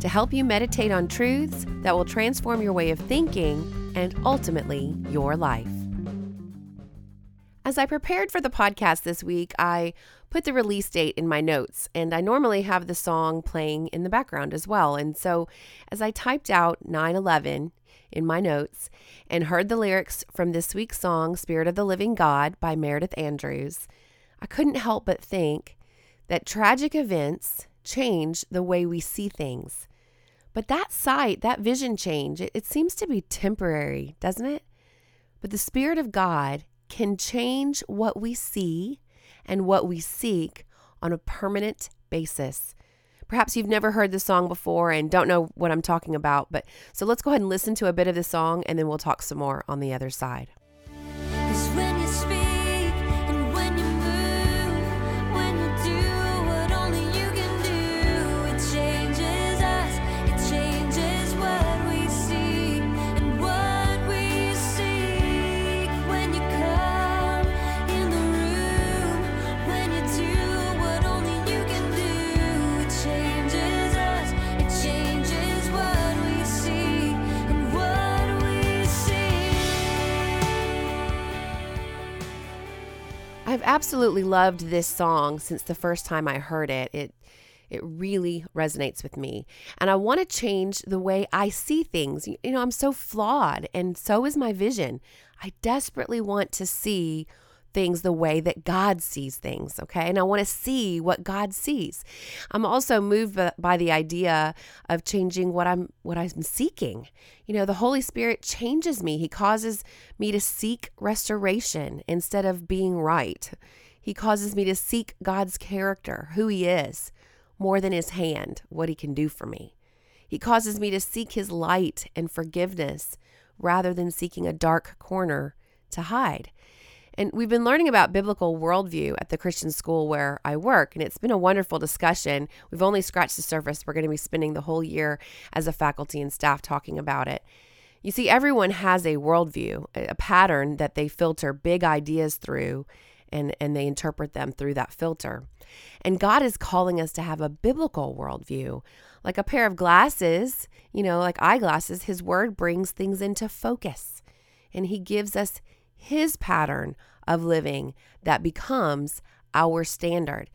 to help you meditate on truths that will transform your way of thinking and ultimately your life. As I prepared for the podcast this week, I put the release date in my notes, and I normally have the song playing in the background as well. And so as I typed out 9 11 in my notes and heard the lyrics from this week's song, Spirit of the Living God by Meredith Andrews, I couldn't help but think that tragic events change the way we see things. But that sight, that vision change, it, it seems to be temporary, doesn't it? But the Spirit of God can change what we see and what we seek on a permanent basis. Perhaps you've never heard the song before and don't know what I'm talking about, but so let's go ahead and listen to a bit of the song and then we'll talk some more on the other side. Absolutely loved this song since the first time I heard it. It it really resonates with me. And I want to change the way I see things. You know, I'm so flawed and so is my vision. I desperately want to see things the way that God sees things, okay? And I want to see what God sees. I'm also moved by the idea of changing what I'm what I'm seeking. You know, the Holy Spirit changes me. He causes me to seek restoration instead of being right. He causes me to seek God's character, who he is, more than his hand, what he can do for me. He causes me to seek his light and forgiveness rather than seeking a dark corner to hide. And we've been learning about biblical worldview at the Christian school where I work, and it's been a wonderful discussion. We've only scratched the surface. We're going to be spending the whole year as a faculty and staff talking about it. You see, everyone has a worldview, a pattern that they filter big ideas through and, and they interpret them through that filter. And God is calling us to have a biblical worldview. Like a pair of glasses, you know, like eyeglasses, His word brings things into focus and He gives us his pattern of living that becomes our standard.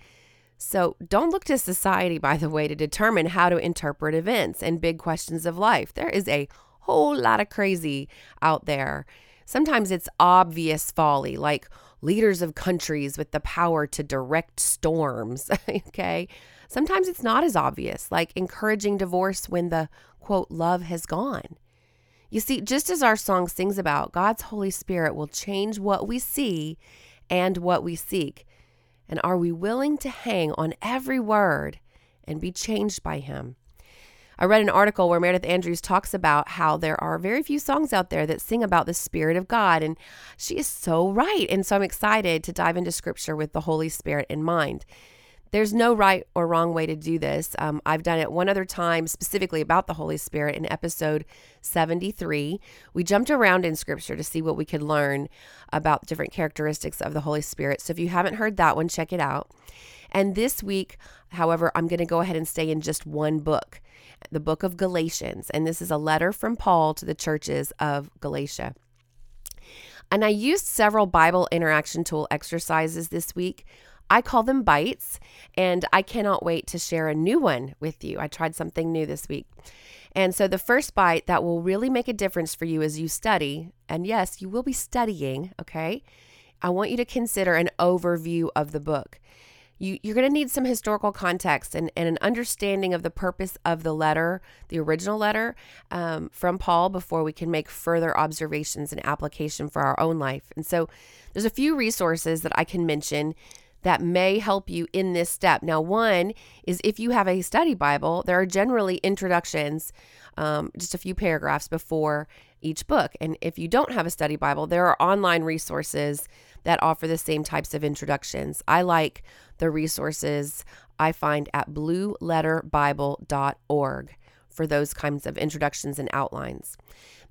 So don't look to society, by the way, to determine how to interpret events and big questions of life. There is a whole lot of crazy out there. Sometimes it's obvious folly, like leaders of countries with the power to direct storms. okay. Sometimes it's not as obvious, like encouraging divorce when the quote, love has gone. You see, just as our song sings about, God's Holy Spirit will change what we see and what we seek. And are we willing to hang on every word and be changed by Him? I read an article where Meredith Andrews talks about how there are very few songs out there that sing about the Spirit of God. And she is so right. And so I'm excited to dive into scripture with the Holy Spirit in mind. There's no right or wrong way to do this. Um, I've done it one other time specifically about the Holy Spirit in episode 73. We jumped around in scripture to see what we could learn about different characteristics of the Holy Spirit. So if you haven't heard that one, check it out. And this week, however, I'm going to go ahead and stay in just one book, the book of Galatians. And this is a letter from Paul to the churches of Galatia. And I used several Bible interaction tool exercises this week I call them bites, and I cannot wait to share a new one with you. I tried something new this week. And so, the first bite that will really make a difference for you as you study, and yes, you will be studying, okay? I want you to consider an overview of the book. You, you're going to need some historical context and, and an understanding of the purpose of the letter, the original letter um, from Paul, before we can make further observations and application for our own life. And so, there's a few resources that I can mention that may help you in this step. Now, one is if you have a study Bible, there are generally introductions, um, just a few paragraphs before each book. And if you don't have a study Bible, there are online resources that offer the same types of introductions. I like the resources I find at blueletterbible.org for those kinds of introductions and outlines.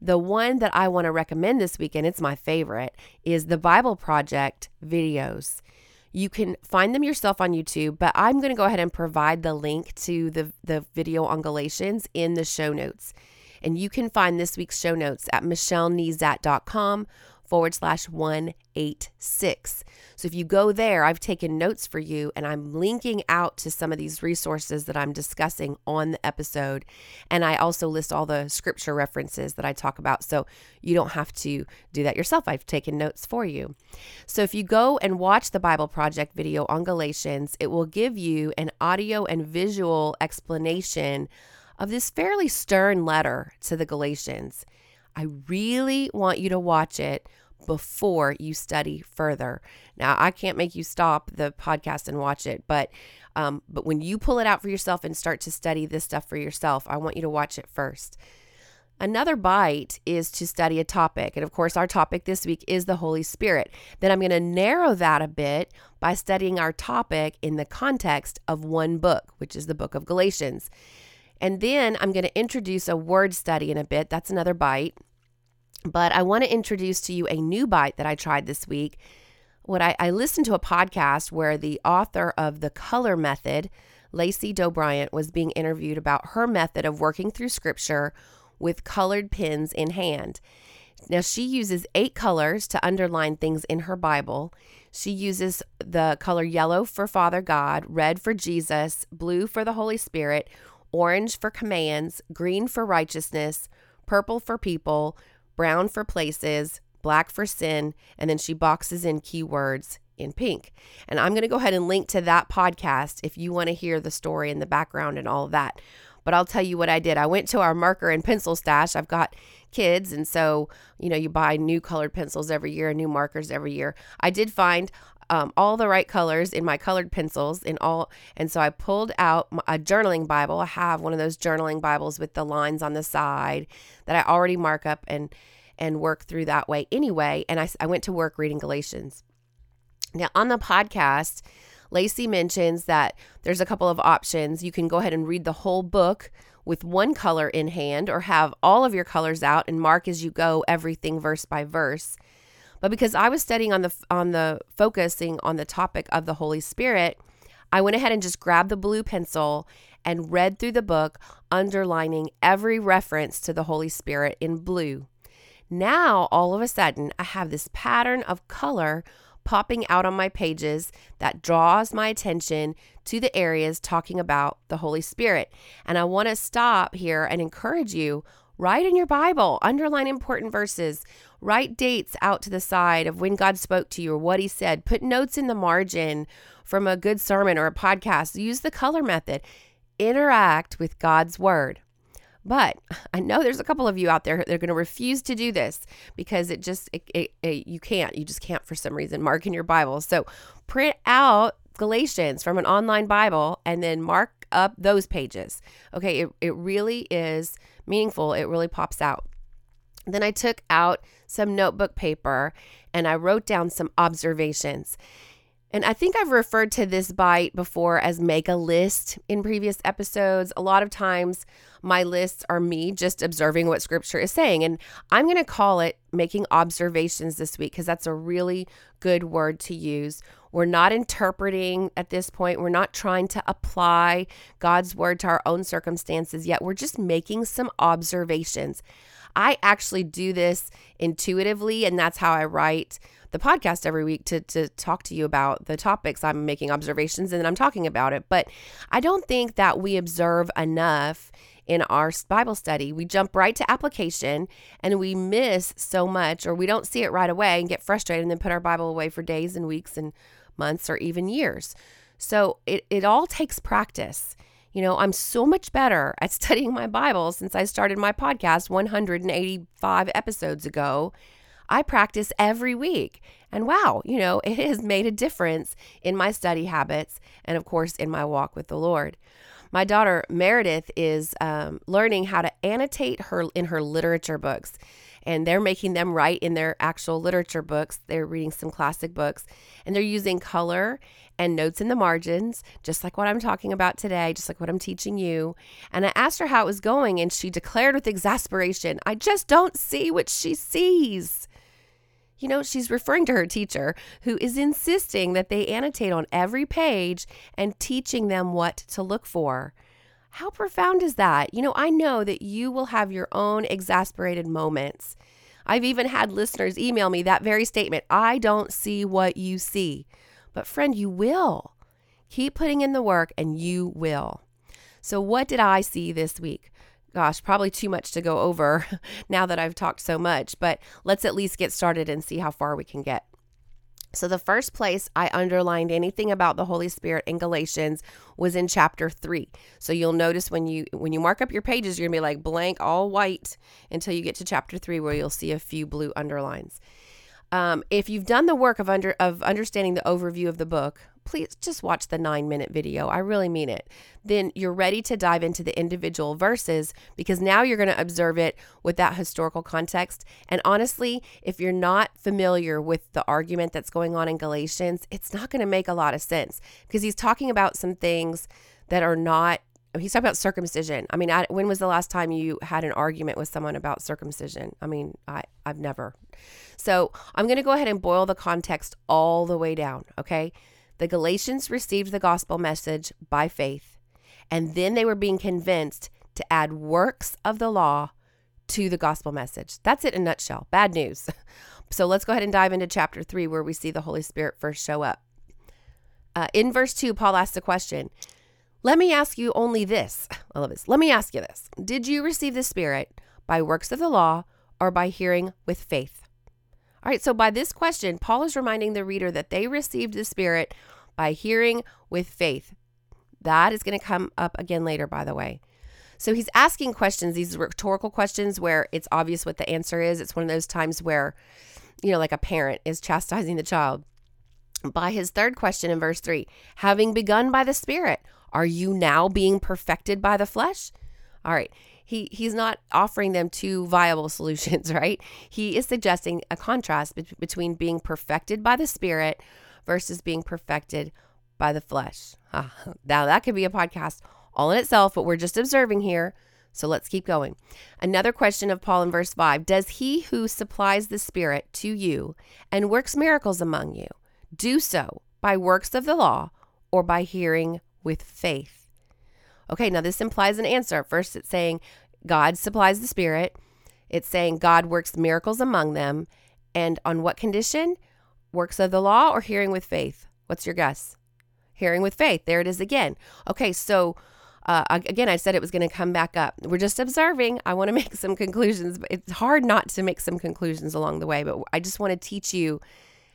The one that I want to recommend this weekend, it's my favorite, is the Bible Project videos. You can find them yourself on YouTube, but I'm going to go ahead and provide the link to the, the video on Galatians in the show notes. And you can find this week's show notes at michellenezat.com forward slash 186. So if you go there, I've taken notes for you and I'm linking out to some of these resources that I'm discussing on the episode. And I also list all the scripture references that I talk about. So you don't have to do that yourself. I've taken notes for you. So if you go and watch the Bible Project video on Galatians, it will give you an audio and visual explanation of this fairly stern letter to the Galatians. I really want you to watch it before you study further. Now, I can't make you stop the podcast and watch it, but um, but when you pull it out for yourself and start to study this stuff for yourself, I want you to watch it first. Another bite is to study a topic. And of course, our topic this week is the Holy Spirit. Then I'm going to narrow that a bit by studying our topic in the context of one book, which is the book of Galatians. And then I'm going to introduce a word study in a bit. That's another bite. But I want to introduce to you a new bite that I tried this week. What I, I listened to a podcast where the author of The Color Method, Lacey Dobryant, was being interviewed about her method of working through scripture with colored pens in hand. Now, she uses eight colors to underline things in her Bible. She uses the color yellow for Father God, red for Jesus, blue for the Holy Spirit, orange for commands, green for righteousness, purple for people, brown for places, black for sin, and then she boxes in keywords in pink. And I'm going to go ahead and link to that podcast if you want to hear the story and the background and all that. But I'll tell you what I did. I went to our marker and pencil stash. I've got kids, and so, you know, you buy new colored pencils every year and new markers every year. I did find um, all the right colors in my colored pencils in all and so i pulled out a journaling bible. I have one of those journaling bibles with the lines on the side that i already mark up and and work through that way anyway and i, I went to work reading galatians. Now on the podcast lacey mentions that there's a couple of options. You can go ahead and read the whole book with one color in hand or have all of your colors out and mark as you go everything verse by verse but because I was studying on the on the focusing on the topic of the Holy Spirit, I went ahead and just grabbed the blue pencil and read through the book, underlining every reference to the Holy Spirit in blue. Now, all of a sudden, I have this pattern of color popping out on my pages that draws my attention to the areas talking about the Holy Spirit. And I want to stop here and encourage you write in your Bible, underline important verses, Write dates out to the side of when God spoke to you or what he said. Put notes in the margin from a good sermon or a podcast. Use the color method. Interact with God's word. But I know there's a couple of you out there that are going to refuse to do this because it just, it, it, it, you can't. You just can't for some reason mark in your Bible. So print out Galatians from an online Bible and then mark up those pages. Okay, it, it really is meaningful. It really pops out. Then I took out some notebook paper and I wrote down some observations. And I think I've referred to this bite before as make a list in previous episodes. A lot of times, my lists are me just observing what scripture is saying. And I'm going to call it making observations this week because that's a really good word to use. We're not interpreting at this point, we're not trying to apply God's word to our own circumstances yet. We're just making some observations. I actually do this intuitively, and that's how I write the podcast every week to, to talk to you about the topics I'm making observations and then I'm talking about it. But I don't think that we observe enough in our Bible study. We jump right to application and we miss so much, or we don't see it right away and get frustrated and then put our Bible away for days and weeks and months or even years. So it, it all takes practice. You know, I'm so much better at studying my Bible since I started my podcast 185 episodes ago. I practice every week. And wow, you know, it has made a difference in my study habits and, of course, in my walk with the Lord. My daughter Meredith is um, learning how to annotate her in her literature books, and they're making them write in their actual literature books. They're reading some classic books, and they're using color and notes in the margins, just like what I'm talking about today, just like what I'm teaching you. And I asked her how it was going, and she declared with exasperation, "I just don't see what she sees." You know, she's referring to her teacher who is insisting that they annotate on every page and teaching them what to look for. How profound is that? You know, I know that you will have your own exasperated moments. I've even had listeners email me that very statement I don't see what you see. But, friend, you will. Keep putting in the work and you will. So, what did I see this week? Gosh, probably too much to go over now that I've talked so much, but let's at least get started and see how far we can get. So, the first place I underlined anything about the Holy Spirit in Galatians was in chapter 3. So, you'll notice when you when you mark up your pages, you're to be like blank all white until you get to chapter 3 where you'll see a few blue underlines. Um, if you've done the work of under of understanding the overview of the book, please just watch the nine minute video. I really mean it. Then you're ready to dive into the individual verses because now you're going to observe it with that historical context. And honestly, if you're not familiar with the argument that's going on in Galatians, it's not going to make a lot of sense because he's talking about some things that are not he's talking about circumcision. I mean, I, when was the last time you had an argument with someone about circumcision? I mean, I I've never. So I'm going to go ahead and boil the context all the way down. Okay, the Galatians received the gospel message by faith, and then they were being convinced to add works of the law to the gospel message. That's it in a nutshell. Bad news. So let's go ahead and dive into chapter three, where we see the Holy Spirit first show up. Uh, in verse two, Paul asks the question let me ask you only this. I love this. Let me ask you this. Did you receive the Spirit by works of the law or by hearing with faith? All right, so by this question, Paul is reminding the reader that they received the Spirit by hearing with faith. That is going to come up again later, by the way. So he's asking questions, these rhetorical questions where it's obvious what the answer is. It's one of those times where, you know, like a parent is chastising the child. By his third question in verse 3, having begun by the Spirit, are you now being perfected by the flesh? All right. He, he's not offering them two viable solutions, right? He is suggesting a contrast be- between being perfected by the Spirit versus being perfected by the flesh. Now, that could be a podcast all in itself, but we're just observing here. So let's keep going. Another question of Paul in verse 5 Does he who supplies the Spirit to you and works miracles among you do so by works of the law or by hearing with faith. Okay, now this implies an answer. First, it's saying God supplies the Spirit, it's saying God works miracles among them. And on what condition? Works of the law or hearing with faith? What's your guess? Hearing with faith. There it is again. Okay, so uh, again, I said it was going to come back up. We're just observing. I want to make some conclusions. But it's hard not to make some conclusions along the way, but I just want to teach you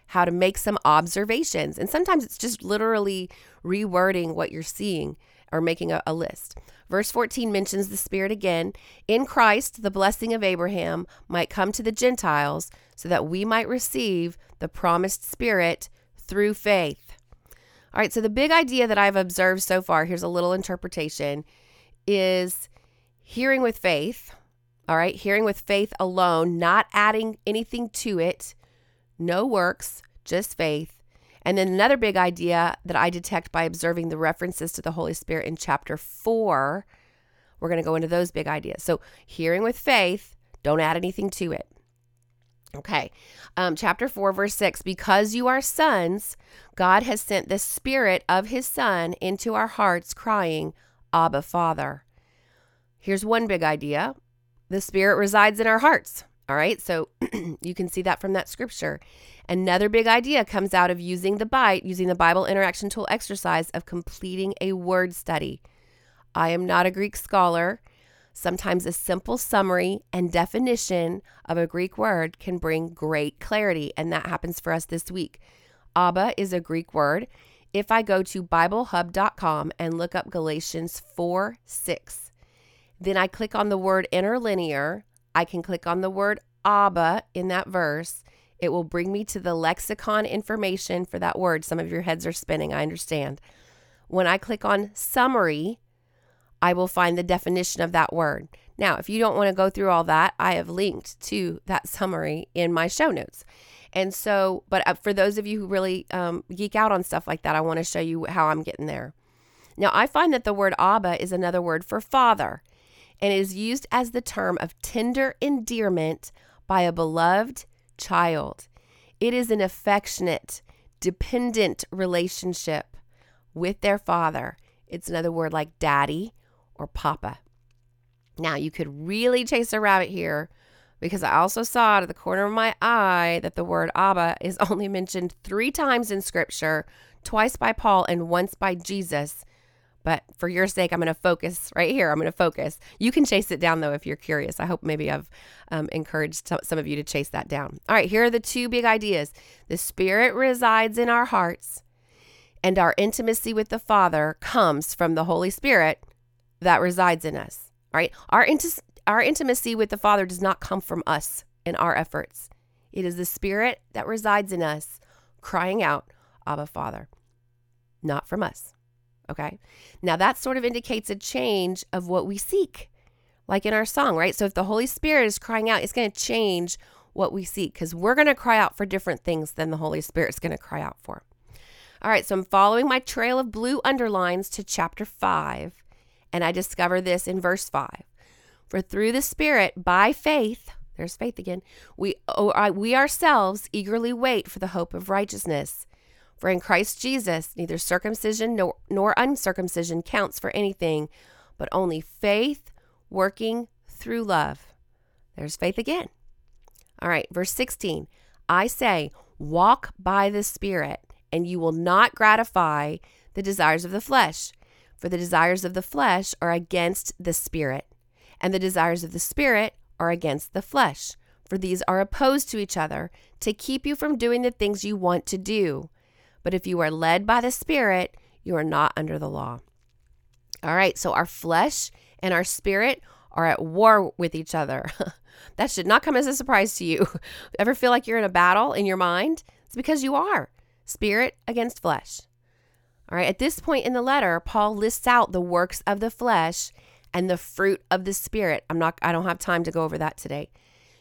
how to make some observations. And sometimes it's just literally rewording what you're seeing or making a, a, list. Verse 14 mentions the Spirit again. In Christ, the blessing of Abraham might come to the Gentiles so that we might receive the promised Spirit through faith. All right, so the big idea that I've observed so far, here's a little interpretation, is hearing with faith. All right, hearing with faith alone, not adding anything to it no works, just faith. And then another big idea that I detect by observing the references to the Holy Spirit in chapter four, we're going to go into those big ideas. So, hearing with faith, don't add anything to it. Okay, um, chapter 4, verse 6 Because you are sons, God has sent the Spirit of His Son into our hearts, crying, Abba, Father. Here's one big idea the Spirit resides in our hearts. All right, so you can see that from that scripture. Another big idea comes out of using the bite, using the Bible interaction tool exercise of completing a word study. I am not a Greek scholar. Sometimes a simple summary and definition of a Greek word can bring great clarity, and that happens for us this week. Abba is a Greek word. If I go to BibleHub.com and look up Galatians 4 6, then I click on the word interlinear I can click on the word Abba in that verse, It will bring me to the lexicon information for that word. Some of your heads are spinning, I understand. When I click on summary, I will find the definition of that word. Now, if you don't want to go through all that, I have linked to that summary in my show notes. And so, but uh, for those of you who really um, geek out on stuff like that, I want to show you how I'm getting there. Now, I find that the word Abba is another word for father and is used as the term of tender endearment by a beloved child. It is an affectionate, dependent relationship with their father. It's another word like daddy or papa. Now, you could really chase a rabbit here because I also saw out of the corner of my eye that the word Abba is only mentioned three times in scripture, twice by Paul and once by Jesus. But for your sake, I'm going to focus right here. I'm going to focus. You can chase it down though if you're curious. I hope maybe I've um, encouraged some of you to chase that down. All right, here are the two big ideas the Spirit resides in our hearts, and our intimacy with the Father comes from the Holy Spirit that resides in us. All right, our, int- our intimacy with the Father does not come from us and our efforts, it is the Spirit that resides in us crying out, Abba, Father, not from us. Okay. Now that sort of indicates a change of what we seek, like in our song, right? So if the Holy Spirit is crying out, it's going to change what we seek because we're going to cry out for different things than the Holy Spirit's going to cry out for. All right. So I'm following my trail of blue underlines to chapter five, and I discover this in verse five. For through the Spirit, by faith, there's faith again, we, oh, we ourselves eagerly wait for the hope of righteousness. For in Christ Jesus, neither circumcision nor, nor uncircumcision counts for anything, but only faith working through love. There's faith again. All right, verse 16. I say, walk by the Spirit, and you will not gratify the desires of the flesh. For the desires of the flesh are against the Spirit, and the desires of the Spirit are against the flesh. For these are opposed to each other to keep you from doing the things you want to do. But if you are led by the Spirit, you are not under the law. All right, so our flesh and our spirit are at war with each other. that should not come as a surprise to you. Ever feel like you're in a battle in your mind? It's because you are spirit against flesh. All right, at this point in the letter, Paul lists out the works of the flesh and the fruit of the spirit. I'm not I don't have time to go over that today.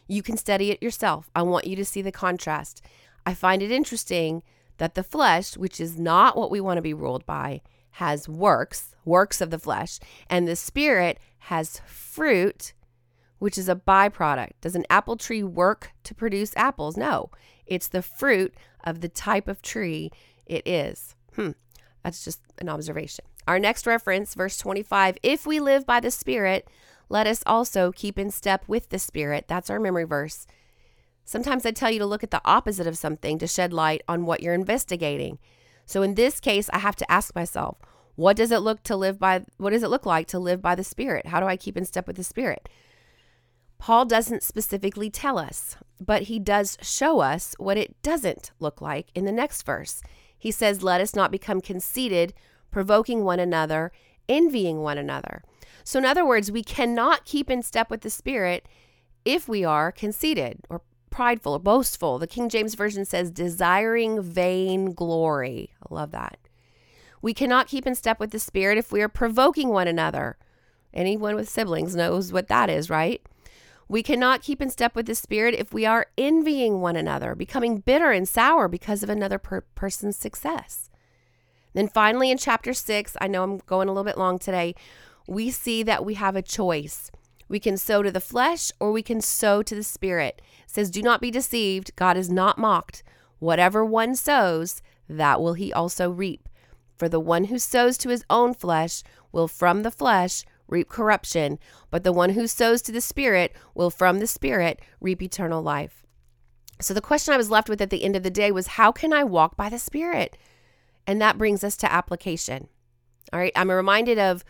You can study it yourself. I want you to see the contrast. I find it interesting that the flesh, which is not what we want to be ruled by, has works, works of the flesh, and the spirit has fruit, which is a byproduct. Does an apple tree work to produce apples? No, it's the fruit of the type of tree it is. Hmm, that's just an observation. Our next reference, verse 25 If we live by the Spirit, let us also keep in step with the Spirit. That's our memory verse. Sometimes I tell you to look at the opposite of something to shed light on what you're investigating. So in this case, I have to ask myself, what does it look to live by what does it look like to live by the spirit? How do I keep in step with the spirit? Paul doesn't specifically tell us, but he does show us what it doesn't look like in the next verse. He says, "Let us not become conceited, provoking one another, envying one another." So in other words, we cannot keep in step with the spirit if we are conceited or prideful or boastful. The King James Version says desiring vain glory. I love that. We cannot keep in step with the Spirit if we are provoking one another. Anyone with siblings knows what that is, right? We cannot keep in step with the Spirit if we are envying one another, becoming bitter and sour because of another per- person's success. Then finally, in chapter six, I know I'm going a little bit long today, we see that we have a choice. We can sow to the flesh or we can sow to the spirit. It says, Do not be deceived. God is not mocked. Whatever one sows, that will he also reap. For the one who sows to his own flesh will from the flesh reap corruption, but the one who sows to the Spirit will from the Spirit reap eternal life. So the question I was left with at the end of the day was how can I walk by the Spirit? And that brings us to application. All right, I'm reminded of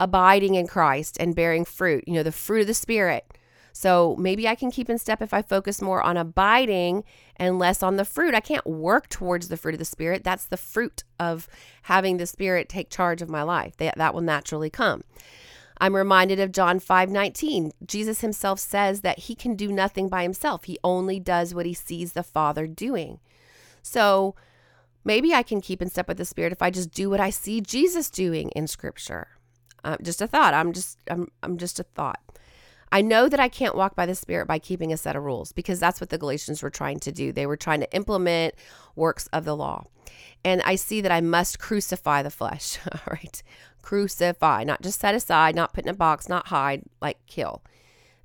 abiding in Christ and bearing fruit, you know, the fruit of the Spirit. So maybe I can keep in step if I focus more on abiding and less on the fruit. I can't work towards the fruit of the Spirit. That's the fruit of having the Spirit take charge of my life. That, that will naturally come. I'm reminded of John 5:19. Jesus himself says that he can do nothing by himself. He only does what he sees the Father doing. So, maybe I can keep in step with the Spirit if I just do what I see Jesus doing in scripture. Uh, just a thought. I'm just I'm I'm just a thought. I know that I can't walk by the Spirit by keeping a set of rules because that's what the Galatians were trying to do. They were trying to implement works of the law. And I see that I must crucify the flesh. All right. Crucify, not just set aside, not put in a box, not hide, like kill.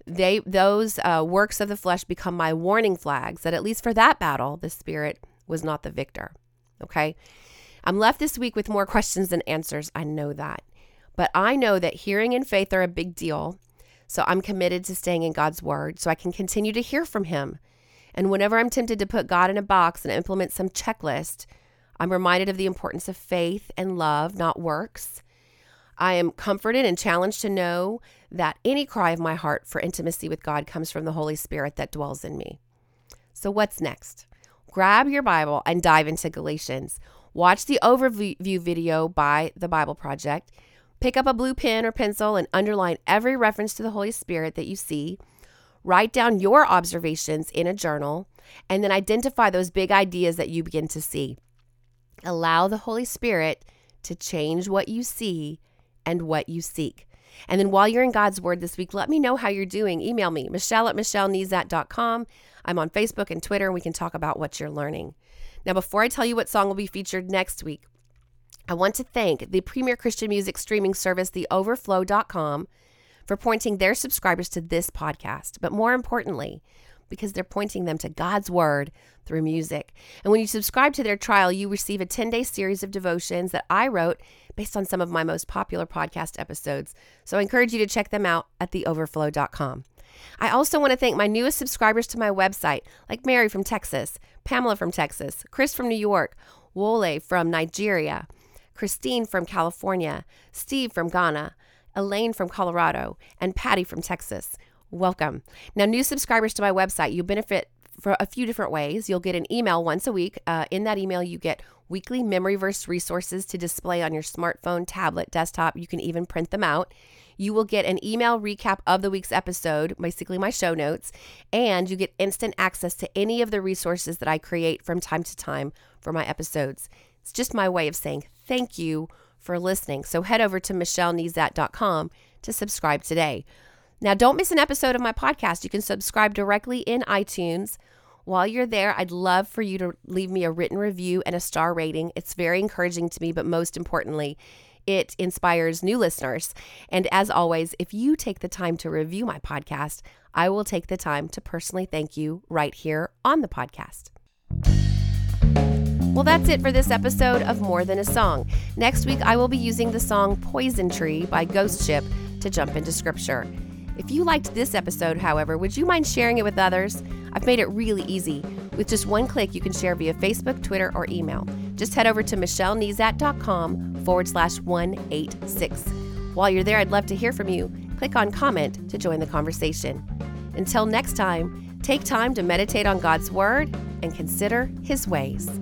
They those uh, works of the flesh become my warning flags that at least for that battle, the spirit was not the victor. Okay. I'm left this week with more questions than answers. I know that. But I know that hearing and faith are a big deal. So I'm committed to staying in God's word so I can continue to hear from Him. And whenever I'm tempted to put God in a box and implement some checklist, I'm reminded of the importance of faith and love, not works. I am comforted and challenged to know that any cry of my heart for intimacy with God comes from the Holy Spirit that dwells in me. So, what's next? Grab your Bible and dive into Galatians. Watch the overview video by the Bible Project. Pick up a blue pen or pencil and underline every reference to the Holy Spirit that you see. Write down your observations in a journal and then identify those big ideas that you begin to see. Allow the Holy Spirit to change what you see and what you seek. And then while you're in God's Word this week, let me know how you're doing. Email me, Michelle at michellenezat.com. I'm on Facebook and Twitter, and we can talk about what you're learning. Now, before I tell you what song will be featured next week, I want to thank the premier Christian music streaming service, theoverflow.com, for pointing their subscribers to this podcast. But more importantly, because they're pointing them to God's Word through music. And when you subscribe to their trial, you receive a 10 day series of devotions that I wrote based on some of my most popular podcast episodes. So I encourage you to check them out at theoverflow.com. I also want to thank my newest subscribers to my website, like Mary from Texas, Pamela from Texas, Chris from New York, Wole from Nigeria, Christine from California, Steve from Ghana, Elaine from Colorado, and Patty from Texas. Welcome. Now, new subscribers to my website, you benefit for a few different ways. You'll get an email once a week. Uh, in that email, you get weekly memory verse resources to display on your smartphone, tablet, desktop. You can even print them out. You will get an email recap of the week's episode, basically my show notes, and you get instant access to any of the resources that I create from time to time for my episodes. It's just my way of saying thank you for listening. So head over to michellenezat.com to subscribe today. Now, don't miss an episode of my podcast. You can subscribe directly in iTunes. While you're there, I'd love for you to leave me a written review and a star rating. It's very encouraging to me, but most importantly, it inspires new listeners. And as always, if you take the time to review my podcast, I will take the time to personally thank you right here on the podcast. Well, that's it for this episode of More Than a Song. Next week, I will be using the song Poison Tree by Ghost Ship to jump into scripture. If you liked this episode, however, would you mind sharing it with others? I've made it really easy. With just one click, you can share via Facebook, Twitter, or email. Just head over to michellenezat.com forward slash 186. While you're there, I'd love to hear from you. Click on comment to join the conversation. Until next time, take time to meditate on God's Word and consider His ways.